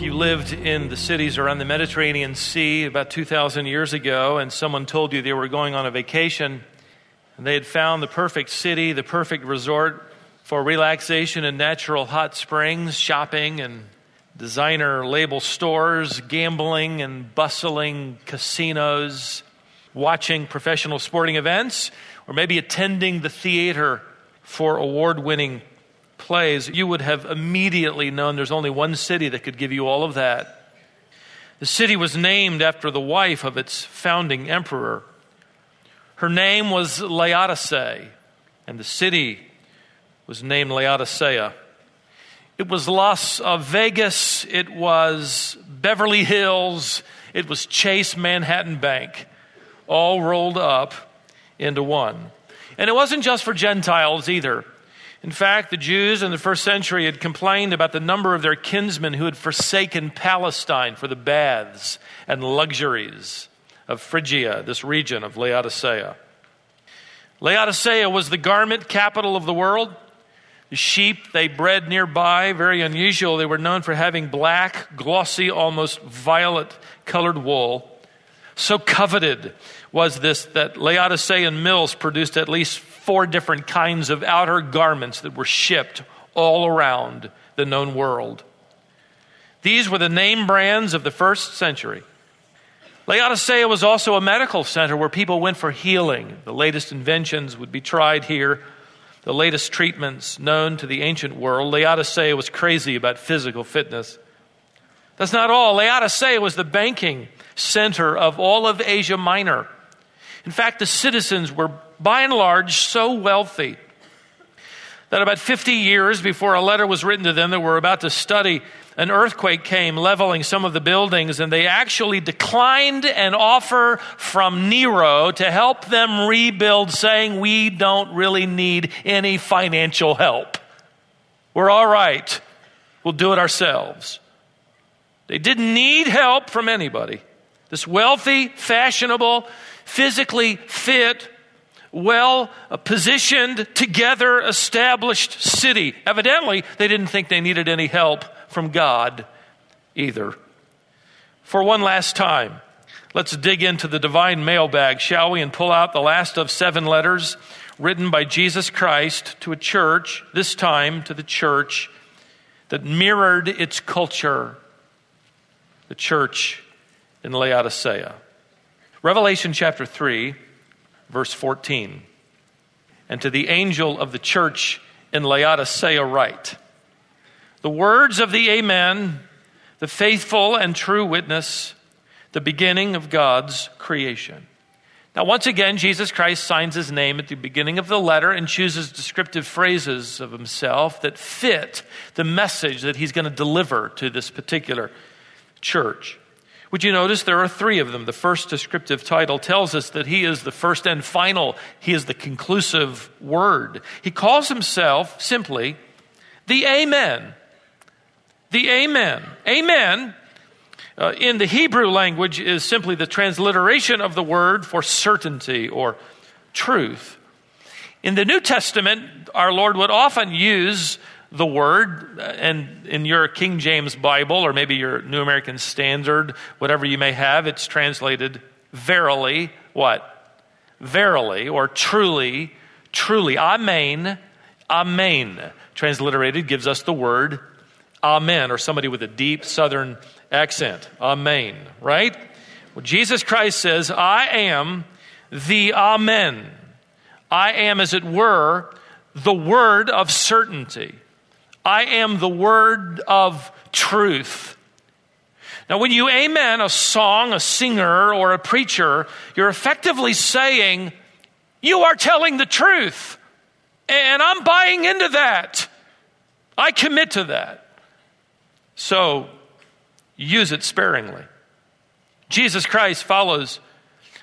You lived in the cities around the Mediterranean Sea about 2,000 years ago and someone told you they were going on a vacation and they had found the perfect city, the perfect resort for relaxation and natural hot springs, shopping and designer label stores, gambling and bustling casinos, watching professional sporting events, or maybe attending the theater for award winning plays, you would have immediately known there's only one city that could give you all of that. The city was named after the wife of its founding emperor. Her name was Laodicea, and the city was named Laodicea. It was Las Vegas, it was Beverly Hills, it was Chase Manhattan Bank, all rolled up into one. And it wasn't just for Gentiles either. In fact, the Jews in the first century had complained about the number of their kinsmen who had forsaken Palestine for the baths and luxuries of Phrygia, this region of Laodicea. Laodicea was the garment capital of the world. The sheep they bred nearby, very unusual, they were known for having black, glossy, almost violet colored wool. So coveted was this that Laodicean mills produced at least four different kinds of outer garments that were shipped all around the known world. These were the name brands of the first century. Laodicea was also a medical center where people went for healing. The latest inventions would be tried here, the latest treatments known to the ancient world. Laodicea was crazy about physical fitness. That's not all. Laodicea was the banking center of all of Asia Minor. In fact, the citizens were by and large so wealthy that about 50 years before a letter was written to them that were about to study, an earthquake came, leveling some of the buildings, and they actually declined an offer from Nero to help them rebuild, saying, We don't really need any financial help. We're all right. We'll do it ourselves. They didn't need help from anybody. This wealthy, fashionable, physically fit, well positioned, together established city. Evidently, they didn't think they needed any help from God either. For one last time, let's dig into the divine mailbag, shall we, and pull out the last of seven letters written by Jesus Christ to a church, this time to the church that mirrored its culture, the church in Laodicea. Revelation chapter 3, verse 14. And to the angel of the church in Laodicea, write The words of the Amen, the faithful and true witness, the beginning of God's creation. Now, once again, Jesus Christ signs his name at the beginning of the letter and chooses descriptive phrases of himself that fit the message that he's going to deliver to this particular church. Would you notice there are three of them? The first descriptive title tells us that he is the first and final, he is the conclusive word. He calls himself simply the Amen. The Amen. Amen uh, in the Hebrew language is simply the transliteration of the word for certainty or truth. In the New Testament, our Lord would often use the word, uh, and in your King James Bible, or maybe your New American Standard, whatever you may have, it's translated verily, what? Verily, or truly, truly. Amen, amen. Transliterated gives us the word amen, or somebody with a deep southern accent. Amen, right? Well, Jesus Christ says, I am the amen. I am, as it were, the word of certainty. I am the word of truth. Now, when you amen a song, a singer, or a preacher, you're effectively saying, You are telling the truth. And I'm buying into that. I commit to that. So, use it sparingly. Jesus Christ follows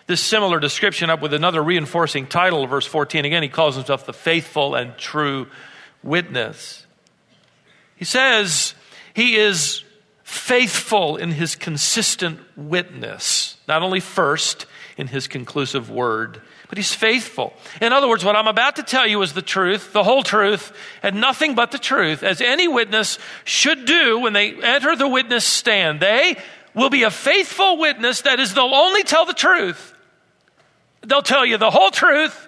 this similar description up with another reinforcing title, verse 14. Again, he calls himself the faithful and true witness. He says he is faithful in his consistent witness. Not only first, in his conclusive word. But he's faithful. In other words, what I'm about to tell you is the truth, the whole truth, and nothing but the truth, as any witness should do when they enter the witness stand. They will be a faithful witness that is, they'll only tell the truth. They'll tell you the whole truth,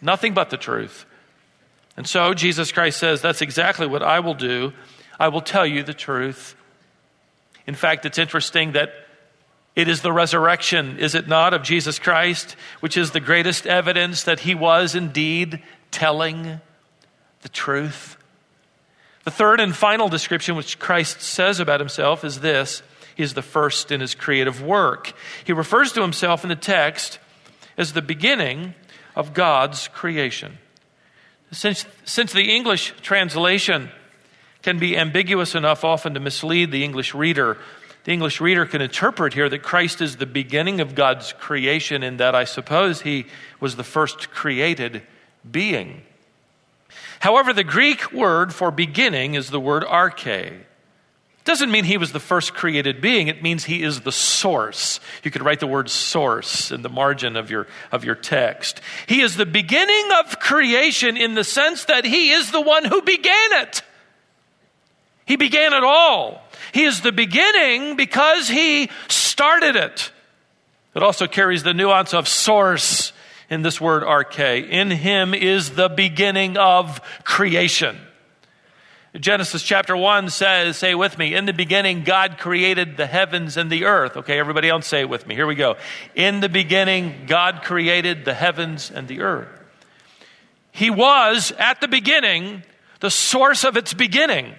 nothing but the truth. And so Jesus Christ says, That's exactly what I will do. I will tell you the truth. In fact, it's interesting that it is the resurrection, is it not, of Jesus Christ, which is the greatest evidence that he was indeed telling the truth. The third and final description which Christ says about himself is this He is the first in his creative work. He refers to himself in the text as the beginning of God's creation. Since, since the English translation can be ambiguous enough often to mislead the English reader, the English reader can interpret here that Christ is the beginning of God's creation, in that I suppose he was the first created being. However, the Greek word for beginning is the word arche. Doesn't mean he was the first created being, it means he is the source. You could write the word source in the margin of your, of your text. He is the beginning of creation in the sense that he is the one who began it. He began it all. He is the beginning because he started it. It also carries the nuance of source in this word arche. In him is the beginning of creation. Genesis chapter 1 says, say with me, in the beginning God created the heavens and the earth. Okay, everybody else say it with me. Here we go. In the beginning God created the heavens and the earth. He was, at the beginning, the source of its beginning.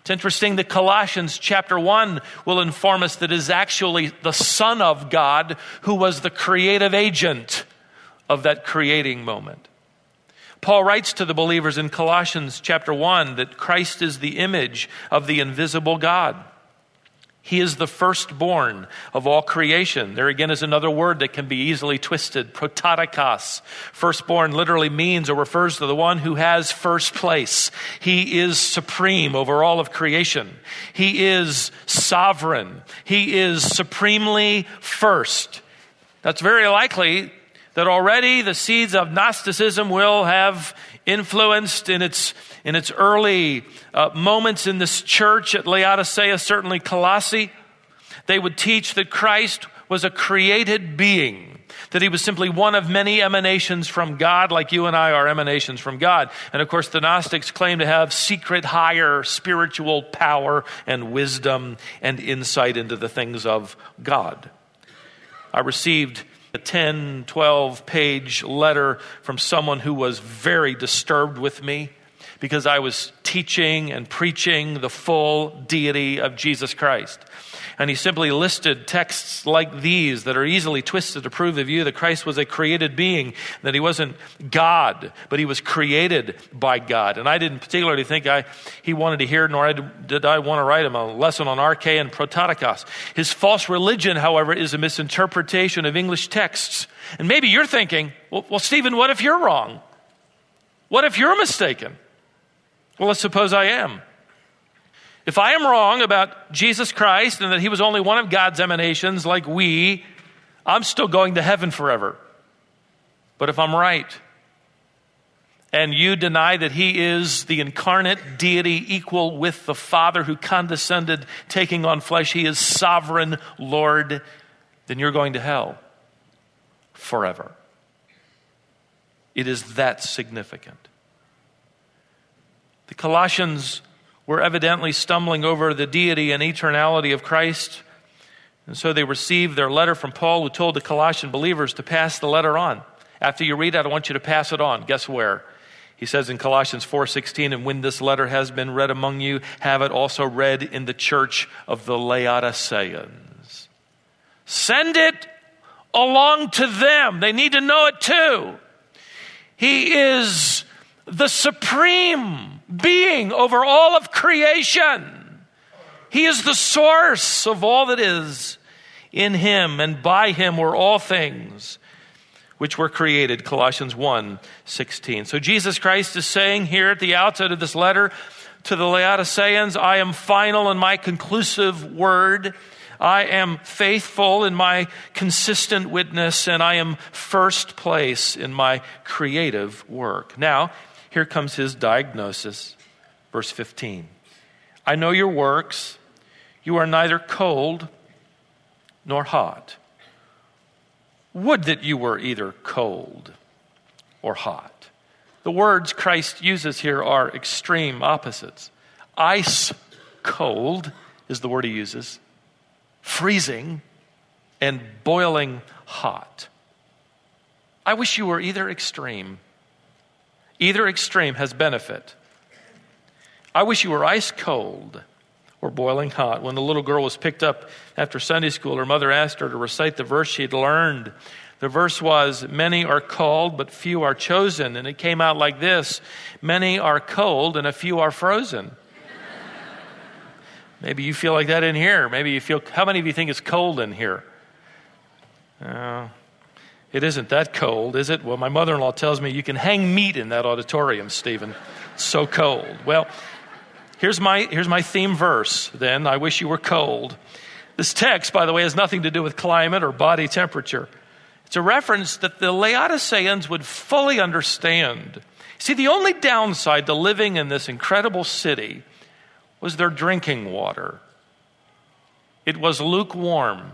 It's interesting that Colossians chapter 1 will inform us that it is actually the Son of God who was the creative agent of that creating moment. Paul writes to the believers in Colossians chapter 1 that Christ is the image of the invisible God. He is the firstborn of all creation. There again is another word that can be easily twisted prototokos. Firstborn literally means or refers to the one who has first place. He is supreme over all of creation. He is sovereign. He is supremely first. That's very likely that already the seeds of Gnosticism will have influenced in its, in its early uh, moments in this church at Laodicea, certainly Colossae. They would teach that Christ was a created being, that he was simply one of many emanations from God, like you and I are emanations from God. And of course, the Gnostics claim to have secret, higher spiritual power and wisdom and insight into the things of God. I received a 10, 12 page letter from someone who was very disturbed with me because I was teaching and preaching the full deity of Jesus Christ. And he simply listed texts like these that are easily twisted to prove the view that Christ was a created being, that he wasn't God, but he was created by God. And I didn't particularly think I, he wanted to hear, nor did I want to write him a lesson on arche and prototokos. His false religion, however, is a misinterpretation of English texts. And maybe you're thinking, well, well Stephen, what if you're wrong? What if you're mistaken? Well, let's suppose I am. If I am wrong about Jesus Christ and that he was only one of God's emanations like we, I'm still going to heaven forever. But if I'm right, and you deny that he is the incarnate deity equal with the Father who condescended, taking on flesh, he is sovereign Lord, then you're going to hell forever. It is that significant. The Colossians were evidently stumbling over the deity and eternality of Christ. And so they received their letter from Paul, who told the Colossian believers to pass the letter on. After you read it, I want you to pass it on. Guess where? He says in Colossians 4:16, "And when this letter has been read among you, have it also read in the church of the Laodiceans." Send it along to them. They need to know it too. He is the supreme being over all of creation. He is the source of all that is. In him and by him were all things which were created colossians 1 16 so jesus christ is saying here at the outset of this letter to the laodiceans i am final in my conclusive word I am faithful in my consistent witness, and I am first place in my creative work. Now, here comes his diagnosis. Verse 15 I know your works. You are neither cold nor hot. Would that you were either cold or hot. The words Christ uses here are extreme opposites. Ice cold is the word he uses, freezing and boiling hot. I wish you were either extreme. Either extreme has benefit. I wish you were ice cold or boiling hot. When the little girl was picked up after Sunday school, her mother asked her to recite the verse she had learned. The verse was, Many are called, but few are chosen. And it came out like this Many are cold, and a few are frozen. Maybe you feel like that in here. Maybe you feel, how many of you think it's cold in here? Uh, it isn't that cold, is it? Well, my mother in law tells me you can hang meat in that auditorium, Stephen. It's so cold. Well, here's my, here's my theme verse then. I wish you were cold. This text, by the way, has nothing to do with climate or body temperature. It's a reference that the Laodiceans would fully understand. See, the only downside to living in this incredible city was their drinking water. It was lukewarm.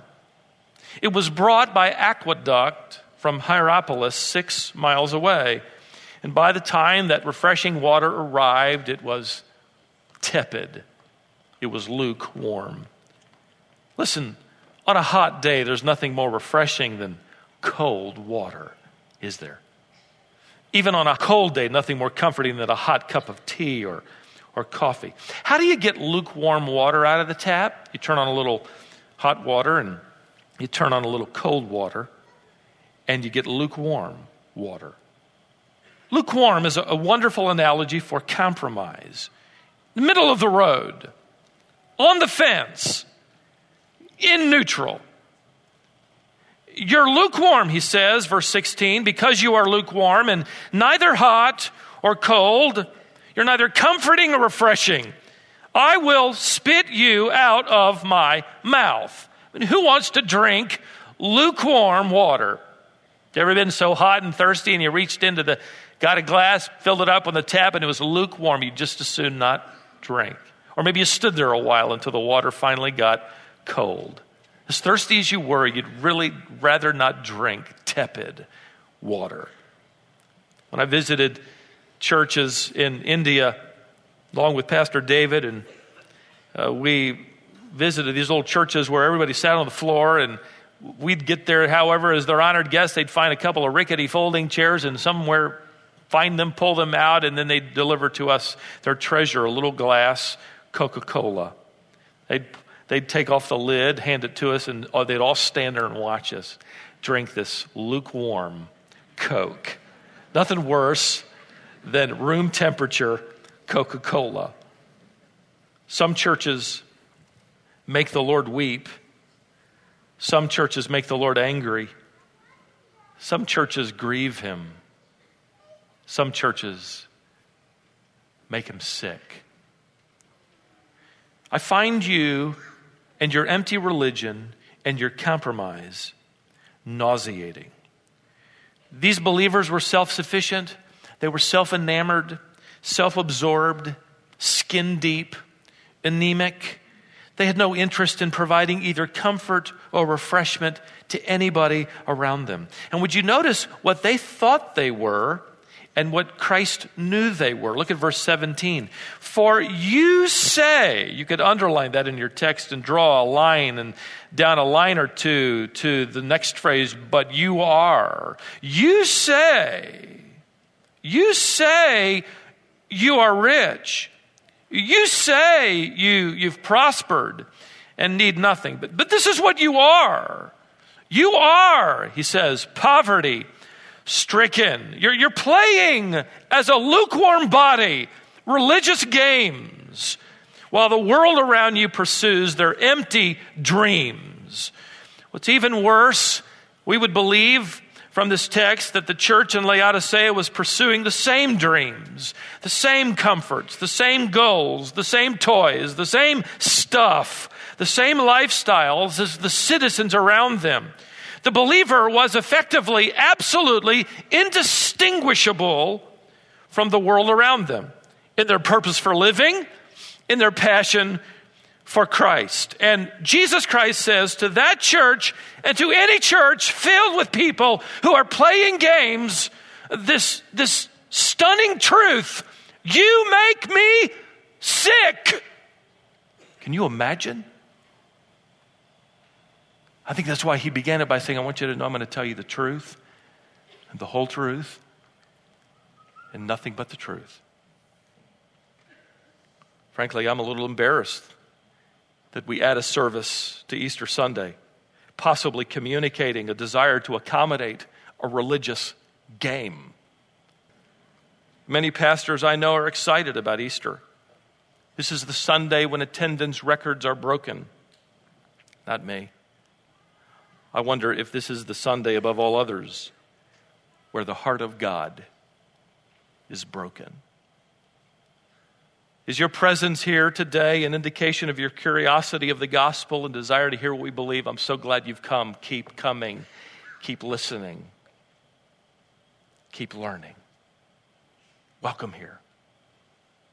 It was brought by aqueduct from Hierapolis, six miles away. And by the time that refreshing water arrived, it was tepid. It was lukewarm. Listen, on a hot day, there's nothing more refreshing than cold water, is there? Even on a cold day, nothing more comforting than a hot cup of tea or or coffee. How do you get lukewarm water out of the tap? You turn on a little hot water and you turn on a little cold water and you get lukewarm water. Lukewarm is a, a wonderful analogy for compromise. The middle of the road, on the fence, in neutral. You're lukewarm, he says, verse 16, because you are lukewarm and neither hot or cold. You're neither comforting or refreshing. I will spit you out of my mouth. I mean, who wants to drink lukewarm water? You ever been so hot and thirsty and you reached into the, got a glass, filled it up on the tap, and it was lukewarm? You just as soon not drink. Or maybe you stood there a while until the water finally got cold. As thirsty as you were, you'd really rather not drink tepid water. When I visited churches in India, along with Pastor David, and uh, we visited these old churches where everybody sat on the floor and we'd get there however as their honored guests they'd find a couple of rickety folding chairs and somewhere find them pull them out and then they'd deliver to us their treasure a little glass coca-cola they'd, they'd take off the lid hand it to us and oh, they'd all stand there and watch us drink this lukewarm coke nothing worse than room temperature Coca Cola. Some churches make the Lord weep. Some churches make the Lord angry. Some churches grieve him. Some churches make him sick. I find you and your empty religion and your compromise nauseating. These believers were self sufficient. They were self enamored, self absorbed, skin deep, anemic. They had no interest in providing either comfort or refreshment to anybody around them. And would you notice what they thought they were and what Christ knew they were? Look at verse 17. For you say, you could underline that in your text and draw a line and down a line or two to the next phrase, but you are. You say, you say you are rich. You say you, you've prospered and need nothing. But, but this is what you are. You are, he says, poverty stricken. You're, you're playing as a lukewarm body, religious games, while the world around you pursues their empty dreams. What's even worse, we would believe from this text that the church in Laodicea was pursuing the same dreams, the same comforts, the same goals, the same toys, the same stuff, the same lifestyles as the citizens around them. The believer was effectively, absolutely indistinguishable from the world around them in their purpose for living, in their passion for Christ. And Jesus Christ says to that church and to any church filled with people who are playing games, this, this stunning truth you make me sick. Can you imagine? I think that's why he began it by saying, I want you to know I'm going to tell you the truth and the whole truth and nothing but the truth. Frankly, I'm a little embarrassed that we add a service to Easter Sunday, possibly communicating a desire to accommodate a religious game. Many pastors I know are excited about Easter. This is the Sunday when attendance records are broken. Not me. I wonder if this is the Sunday above all others where the heart of God is broken. Is your presence here today an indication of your curiosity of the gospel and desire to hear what we believe? I'm so glad you've come. Keep coming. Keep listening. Keep learning. Welcome here.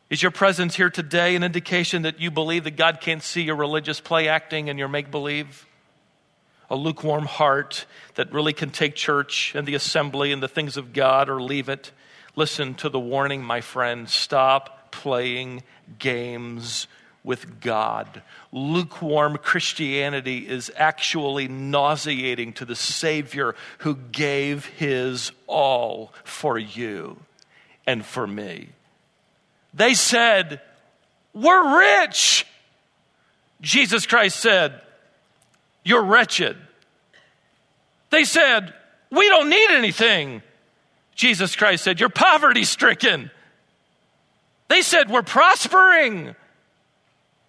Is your presence here today an indication that you believe that God can't see your religious play acting and your make believe? A lukewarm heart that really can take church and the assembly and the things of God or leave it? Listen to the warning, my friend. Stop playing games with God. Lukewarm Christianity is actually nauseating to the Savior who gave his all for you and for me. They said, We're rich. Jesus Christ said, You're wretched. They said, We don't need anything. Jesus Christ said, You're poverty stricken. They said, We're prospering.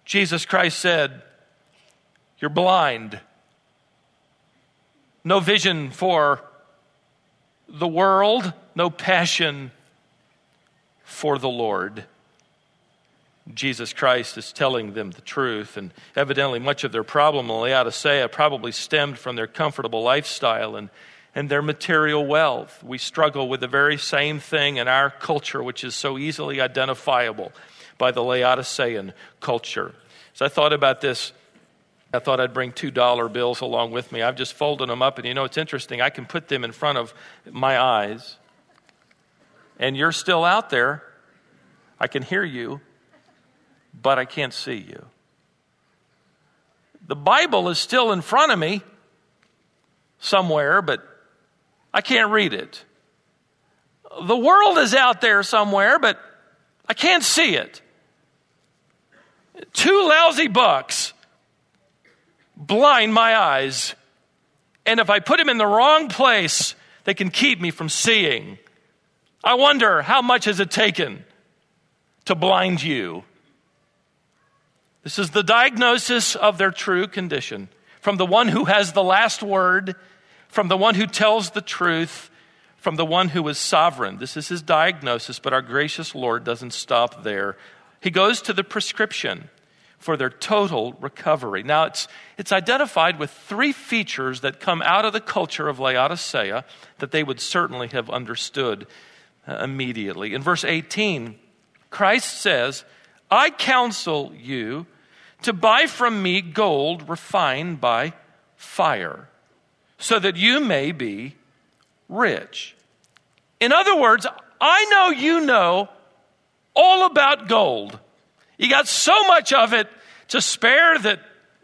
Jesus Christ said, You're blind. No vision for the world, no passion for the Lord. Jesus Christ is telling them the truth, and evidently, much of their problem in Laodicea probably stemmed from their comfortable lifestyle and and their material wealth. We struggle with the very same thing in our culture, which is so easily identifiable by the Laodicean culture. So I thought about this. I thought I'd bring two dollar bills along with me. I've just folded them up, and you know, it's interesting. I can put them in front of my eyes, and you're still out there. I can hear you, but I can't see you. The Bible is still in front of me somewhere, but I can't read it. The world is out there somewhere, but I can't see it. Two lousy bucks blind my eyes. And if I put them in the wrong place, they can keep me from seeing. I wonder how much has it taken to blind you? This is the diagnosis of their true condition from the one who has the last word from the one who tells the truth, from the one who is sovereign. This is his diagnosis, but our gracious Lord doesn't stop there. He goes to the prescription for their total recovery. Now, it's, it's identified with three features that come out of the culture of Laodicea that they would certainly have understood uh, immediately. In verse 18, Christ says, I counsel you to buy from me gold refined by fire so that you may be rich. In other words, I know you know all about gold. You got so much of it to spare that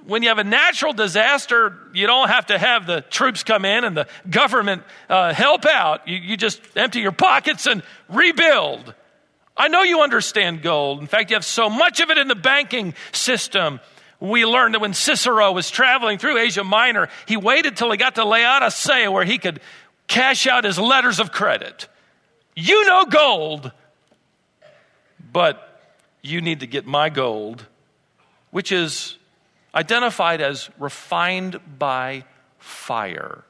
when you have a natural disaster, you don't have to have the troops come in and the government uh, help out. You, you just empty your pockets and rebuild. I know you understand gold. In fact, you have so much of it in the banking system we learned that when Cicero was traveling through Asia Minor, he waited till he got to Laodicea where he could cash out his letters of credit. You know gold, but you need to get my gold, which is identified as refined by fire.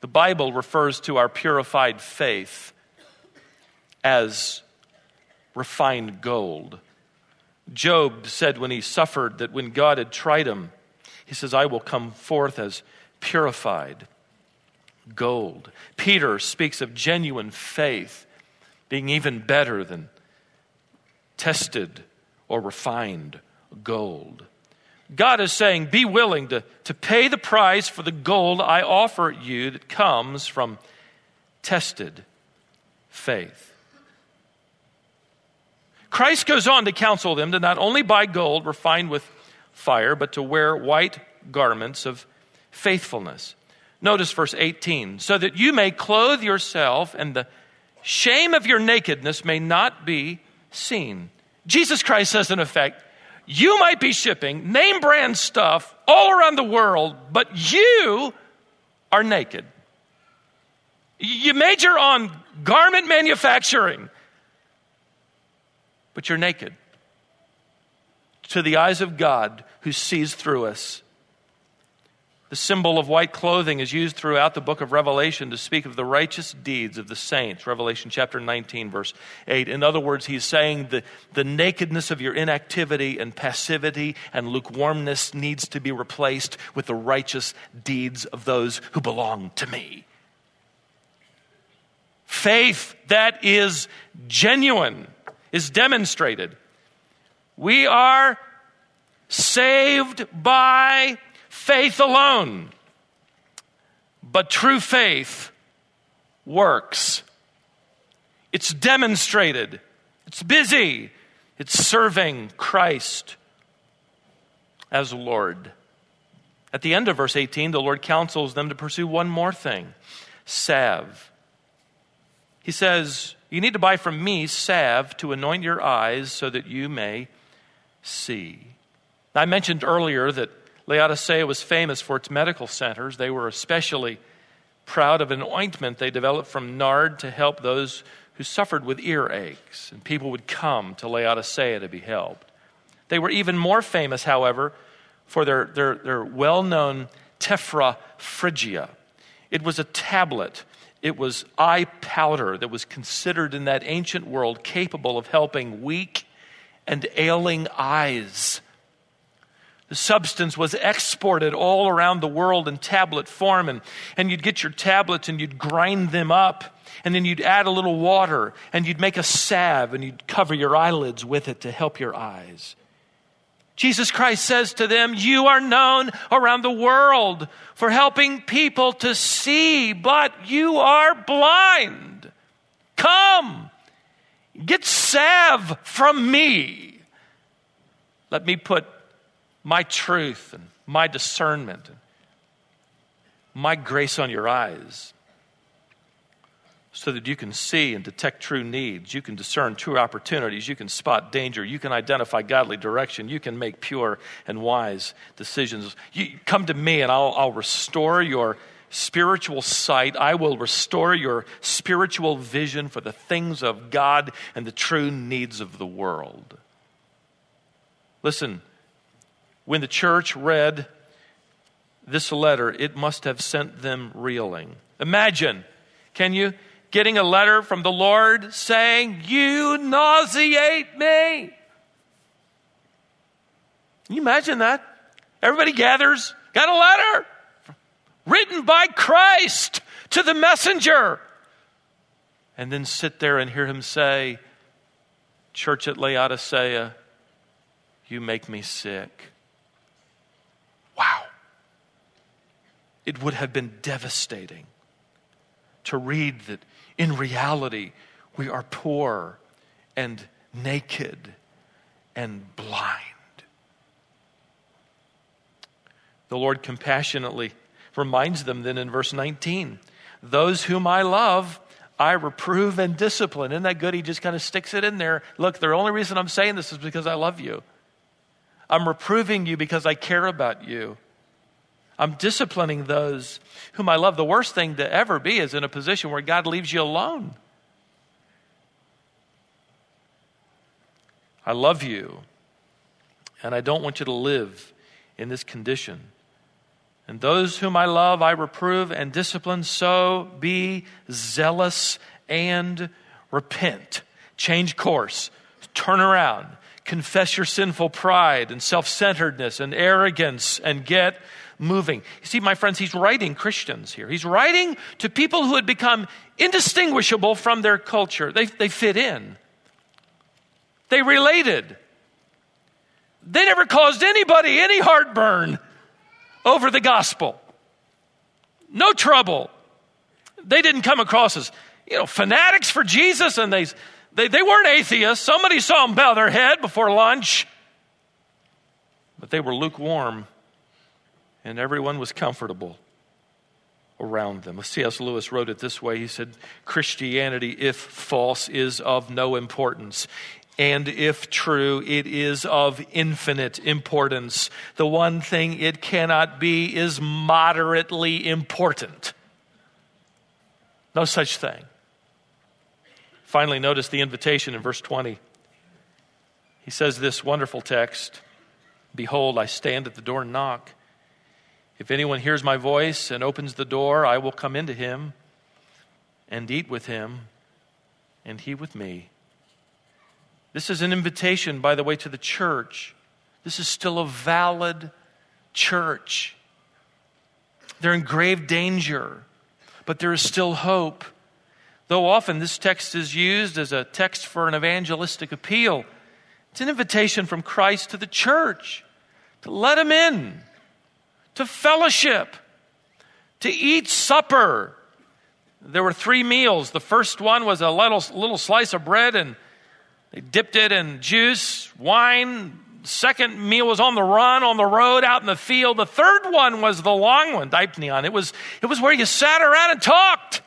The Bible refers to our purified faith as refined gold. Job said when he suffered that when God had tried him, he says, I will come forth as purified gold. Peter speaks of genuine faith being even better than tested or refined gold. God is saying, Be willing to, to pay the price for the gold I offer you that comes from tested faith. Christ goes on to counsel them to not only buy gold refined with fire, but to wear white garments of faithfulness. Notice verse 18 so that you may clothe yourself and the shame of your nakedness may not be seen. Jesus Christ says, in effect, you might be shipping name brand stuff all around the world, but you are naked. You major on garment manufacturing, but you're naked. To the eyes of God who sees through us. The symbol of white clothing is used throughout the book of Revelation to speak of the righteous deeds of the saints. Revelation chapter 19, verse 8. In other words, he's saying the, the nakedness of your inactivity and passivity and lukewarmness needs to be replaced with the righteous deeds of those who belong to me. Faith that is genuine is demonstrated. We are saved by faith alone. But true faith works. It's demonstrated. It's busy. It's serving Christ as Lord. At the end of verse 18, the Lord counsels them to pursue one more thing salve. He says, You need to buy from me salve to anoint your eyes so that you may see. I mentioned earlier that Laodicea was famous for its medical centers. They were especially proud of an ointment they developed from nard to help those who suffered with earaches, and people would come to Laodicea to be helped. They were even more famous, however, for their, their, their well known tephra phrygia. It was a tablet, it was eye powder that was considered in that ancient world capable of helping weak and ailing eyes the substance was exported all around the world in tablet form, and, and you'd get your tablets and you'd grind them up, and then you'd add a little water, and you'd make a salve, and you'd cover your eyelids with it to help your eyes. Jesus Christ says to them, You are known around the world for helping people to see, but you are blind. Come, get salve from me. Let me put my truth and my discernment and my grace on your eyes so that you can see and detect true needs. You can discern true opportunities. You can spot danger. You can identify godly direction. You can make pure and wise decisions. You come to me and I'll, I'll restore your spiritual sight. I will restore your spiritual vision for the things of God and the true needs of the world. Listen, when the church read this letter, it must have sent them reeling. Imagine, can you, getting a letter from the Lord saying, You nauseate me. Can you imagine that? Everybody gathers, got a letter written by Christ to the messenger. And then sit there and hear him say, Church at Laodicea, you make me sick. Wow. It would have been devastating to read that in reality we are poor and naked and blind. The Lord compassionately reminds them then in verse 19 those whom I love, I reprove and discipline. Isn't that good? He just kind of sticks it in there. Look, the only reason I'm saying this is because I love you. I'm reproving you because I care about you. I'm disciplining those whom I love. The worst thing to ever be is in a position where God leaves you alone. I love you, and I don't want you to live in this condition. And those whom I love, I reprove and discipline. So be zealous and repent. Change course. Turn around confess your sinful pride and self centeredness and arrogance and get moving. You see, my friends, he's writing Christians here. He's writing to people who had become indistinguishable from their culture. They, they fit in, they related. They never caused anybody any heartburn over the gospel. No trouble. They didn't come across as, you know, fanatics for Jesus and they, they, they weren't atheists. Somebody saw them bow their head before lunch. But they were lukewarm and everyone was comfortable around them. C.S. Lewis wrote it this way He said, Christianity, if false, is of no importance. And if true, it is of infinite importance. The one thing it cannot be is moderately important. No such thing. Finally, notice the invitation in verse 20. He says this wonderful text Behold, I stand at the door and knock. If anyone hears my voice and opens the door, I will come into him and eat with him, and he with me. This is an invitation, by the way, to the church. This is still a valid church. They're in grave danger, but there is still hope. Though often this text is used as a text for an evangelistic appeal, it's an invitation from Christ to the church to let him in to fellowship, to eat supper. There were three meals. The first one was a little, little slice of bread, and they dipped it in juice, wine. Second meal was on the run, on the road, out in the field. The third one was the long one, Dipneon. It was, it was where you sat around and talked,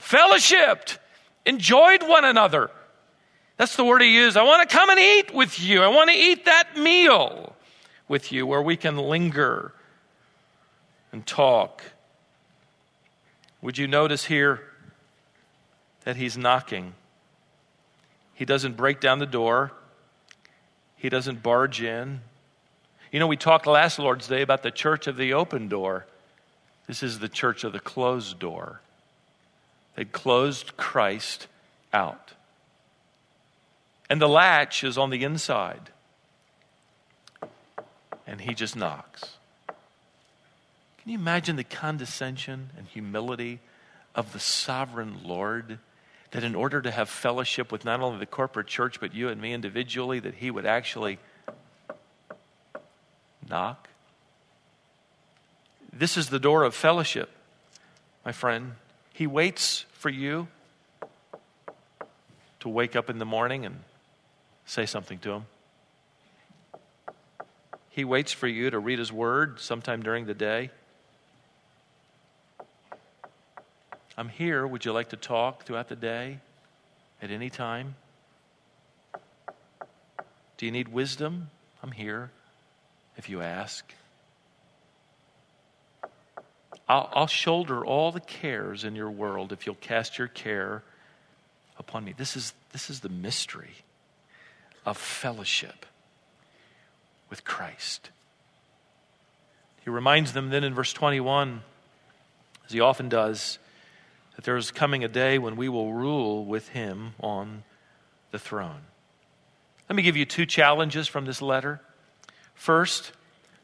fellowshipped, enjoyed one another. That's the word he used. I want to come and eat with you. I want to eat that meal with you where we can linger and talk. Would you notice here that he's knocking? He doesn't break down the door, he doesn't barge in. You know, we talked last Lord's Day about the church of the open door. This is the church of the closed door. They closed Christ out. And the latch is on the inside. And he just knocks. Can you imagine the condescension and humility of the sovereign Lord? That in order to have fellowship with not only the corporate church, but you and me individually, that he would actually knock? This is the door of fellowship, my friend. He waits for you to wake up in the morning and say something to him. He waits for you to read his word sometime during the day. I'm here. Would you like to talk throughout the day at any time? Do you need wisdom? I'm here if you ask. I'll, I'll, shoulder all the cares in your world if you'll cast your care upon me. This is, this is the mystery of fellowship with Christ. He reminds them then in verse 21, as he often does, that there is coming a day when we will rule with him on the throne. Let me give you two challenges from this letter. First,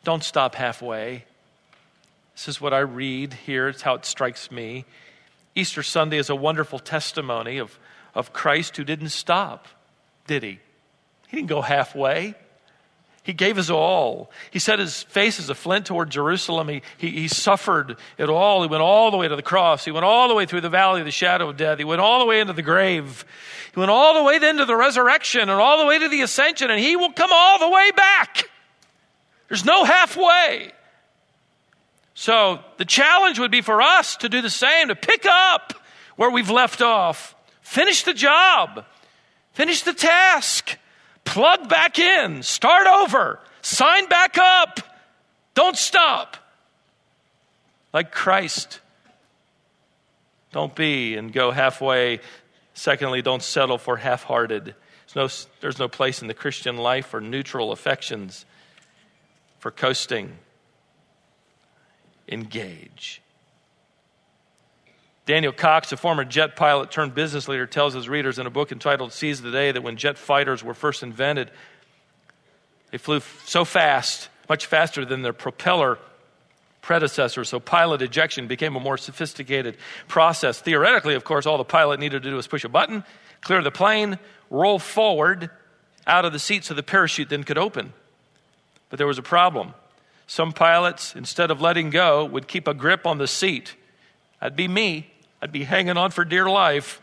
don't stop halfway. This is what I read here, it's how it strikes me. Easter Sunday is a wonderful testimony of, of Christ who didn't stop, did he? He didn't go halfway. He gave his all. He set his face as a flint toward Jerusalem. He, he, he, suffered it all. He went all the way to the cross. He went all the way through the valley of the shadow of death. He went all the way into the grave. He went all the way then to the resurrection and all the way to the ascension, and he will come all the way back. There's no halfway. So the challenge would be for us to do the same, to pick up where we've left off, finish the job, finish the task plug back in, start over, sign back up, don't stop. Like Christ. Don't be and go halfway. Secondly, don't settle for half hearted. There's no, there's no place in the Christian life for neutral affections, for coasting. Engage. Daniel Cox, a former jet pilot turned business leader, tells his readers in a book entitled Seize the Day that when jet fighters were first invented, They flew so fast, much faster than their propeller predecessor, so pilot ejection became a more sophisticated process. Theoretically, of course, all the pilot needed to do was push a button, clear the plane, roll forward out of the seat so the parachute then could open. But there was a problem. Some pilots, instead of letting go, would keep a grip on the seat. That'd be me. I'd be hanging on for dear life,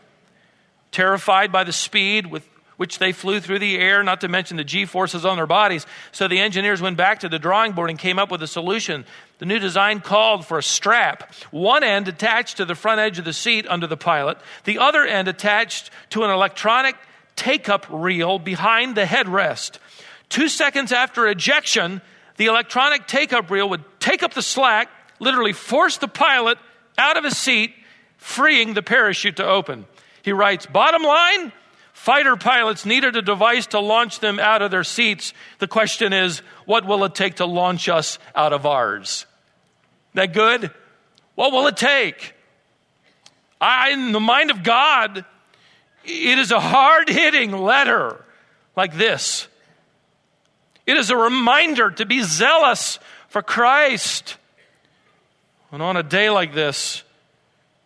terrified by the speed with which they flew through the air, not to mention the g forces on their bodies. So the engineers went back to the drawing board and came up with a solution. The new design called for a strap, one end attached to the front edge of the seat under the pilot, the other end attached to an electronic take up reel behind the headrest. Two seconds after ejection, the electronic take up reel would take up the slack, literally force the pilot out of his seat, freeing the parachute to open. He writes, Bottom line, fighter pilots needed a device to launch them out of their seats. The question is, what will it take to launch us out of ours? That good? What will it take? I, in the mind of God, it is a hard hitting letter like this. It is a reminder to be zealous for Christ. And on a day like this,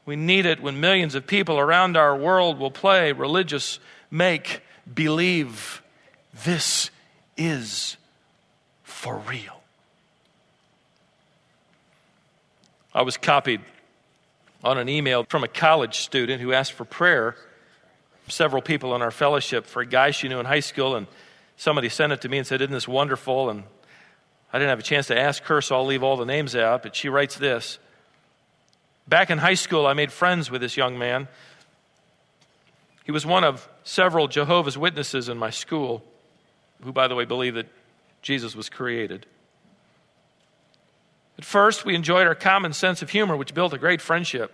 we need it when millions of people around our world will play religious make believe. This is for real. I was copied on an email from a college student who asked for prayer. Several people in our fellowship for a guy she knew in high school, and somebody sent it to me and said, Isn't this wonderful? And I didn't have a chance to ask her, so I'll leave all the names out. But she writes this Back in high school, I made friends with this young man. He was one of several Jehovah's Witnesses in my school, who, by the way, believe that Jesus was created. At first, we enjoyed our common sense of humor, which built a great friendship.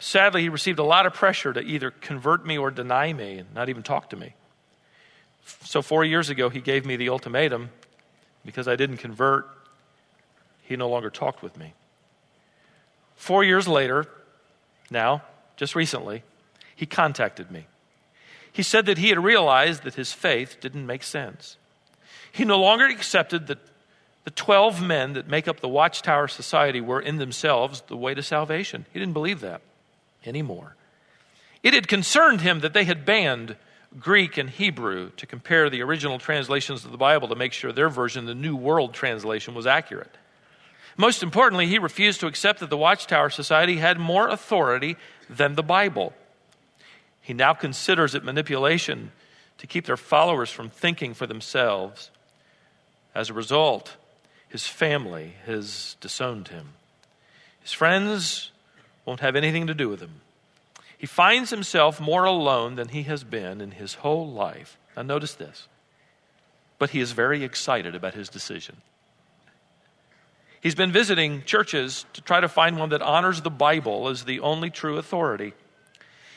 Sadly, he received a lot of pressure to either convert me or deny me and not even talk to me. So, four years ago, he gave me the ultimatum because I didn't convert, he no longer talked with me. Four years later, now, just recently, he contacted me. He said that he had realized that his faith didn't make sense. He no longer accepted that the 12 men that make up the Watchtower Society were in themselves the way to salvation. He didn't believe that anymore. It had concerned him that they had banned Greek and Hebrew to compare the original translations of the Bible to make sure their version, the New World Translation, was accurate. Most importantly, he refused to accept that the Watchtower Society had more authority than the Bible. He now considers it manipulation to keep their followers from thinking for themselves. As a result, his family has disowned him. His friends won't have anything to do with him. He finds himself more alone than he has been in his whole life. Now, notice this. But he is very excited about his decision. He's been visiting churches to try to find one that honors the Bible as the only true authority.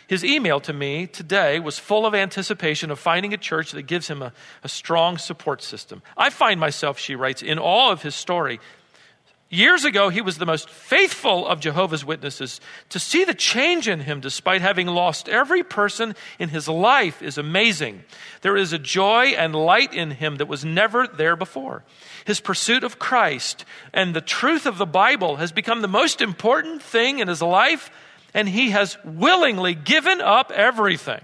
His email to me today was full of anticipation of finding a church that gives him a, a strong support system. I find myself, she writes, in awe of his story Years ago, he was the most faithful of Jehovah's Witnesses. To see the change in him despite having lost every person in his life is amazing. There is a joy and light in him that was never there before. His pursuit of Christ and the truth of the Bible has become the most important thing in his life, and he has willingly given up everything.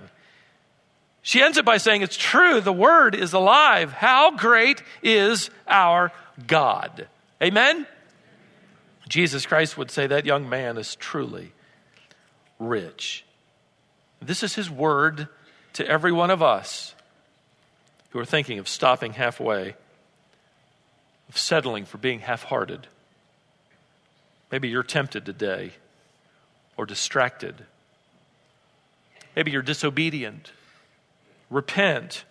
She ends it by saying, It's true, the Word is alive. How great is our God? Amen? Jesus Christ would say that young man is truly rich. This is his word to every one of us who are thinking of stopping halfway, of settling for being half hearted. Maybe you're tempted today or distracted. Maybe you're disobedient. Repent.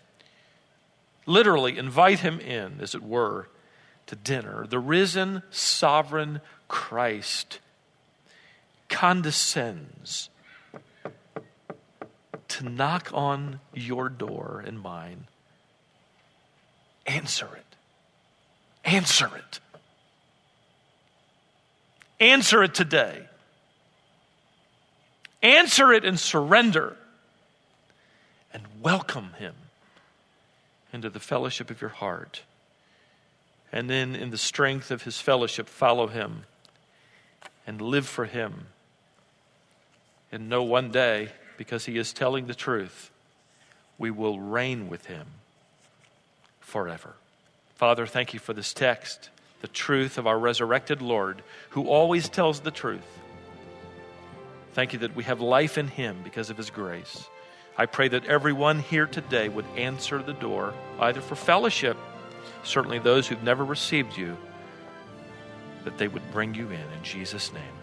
Literally invite him in, as it were, to dinner. The risen, sovereign Christ condescends to knock on your door and mine. Answer it. Answer it. Answer it today. Answer it and surrender and welcome him into the fellowship of your heart. and then in the strength of his fellowship, follow him and live for him. And know one day, because he is telling the truth, we will reign with him forever. Father, thank you for this text, the truth of our resurrected Lord, who always tells the truth. Thank you that we have life in him because of his grace. I pray that everyone here today would answer the door, either for fellowship, certainly those who've never received you, that they would bring you in. In Jesus' name.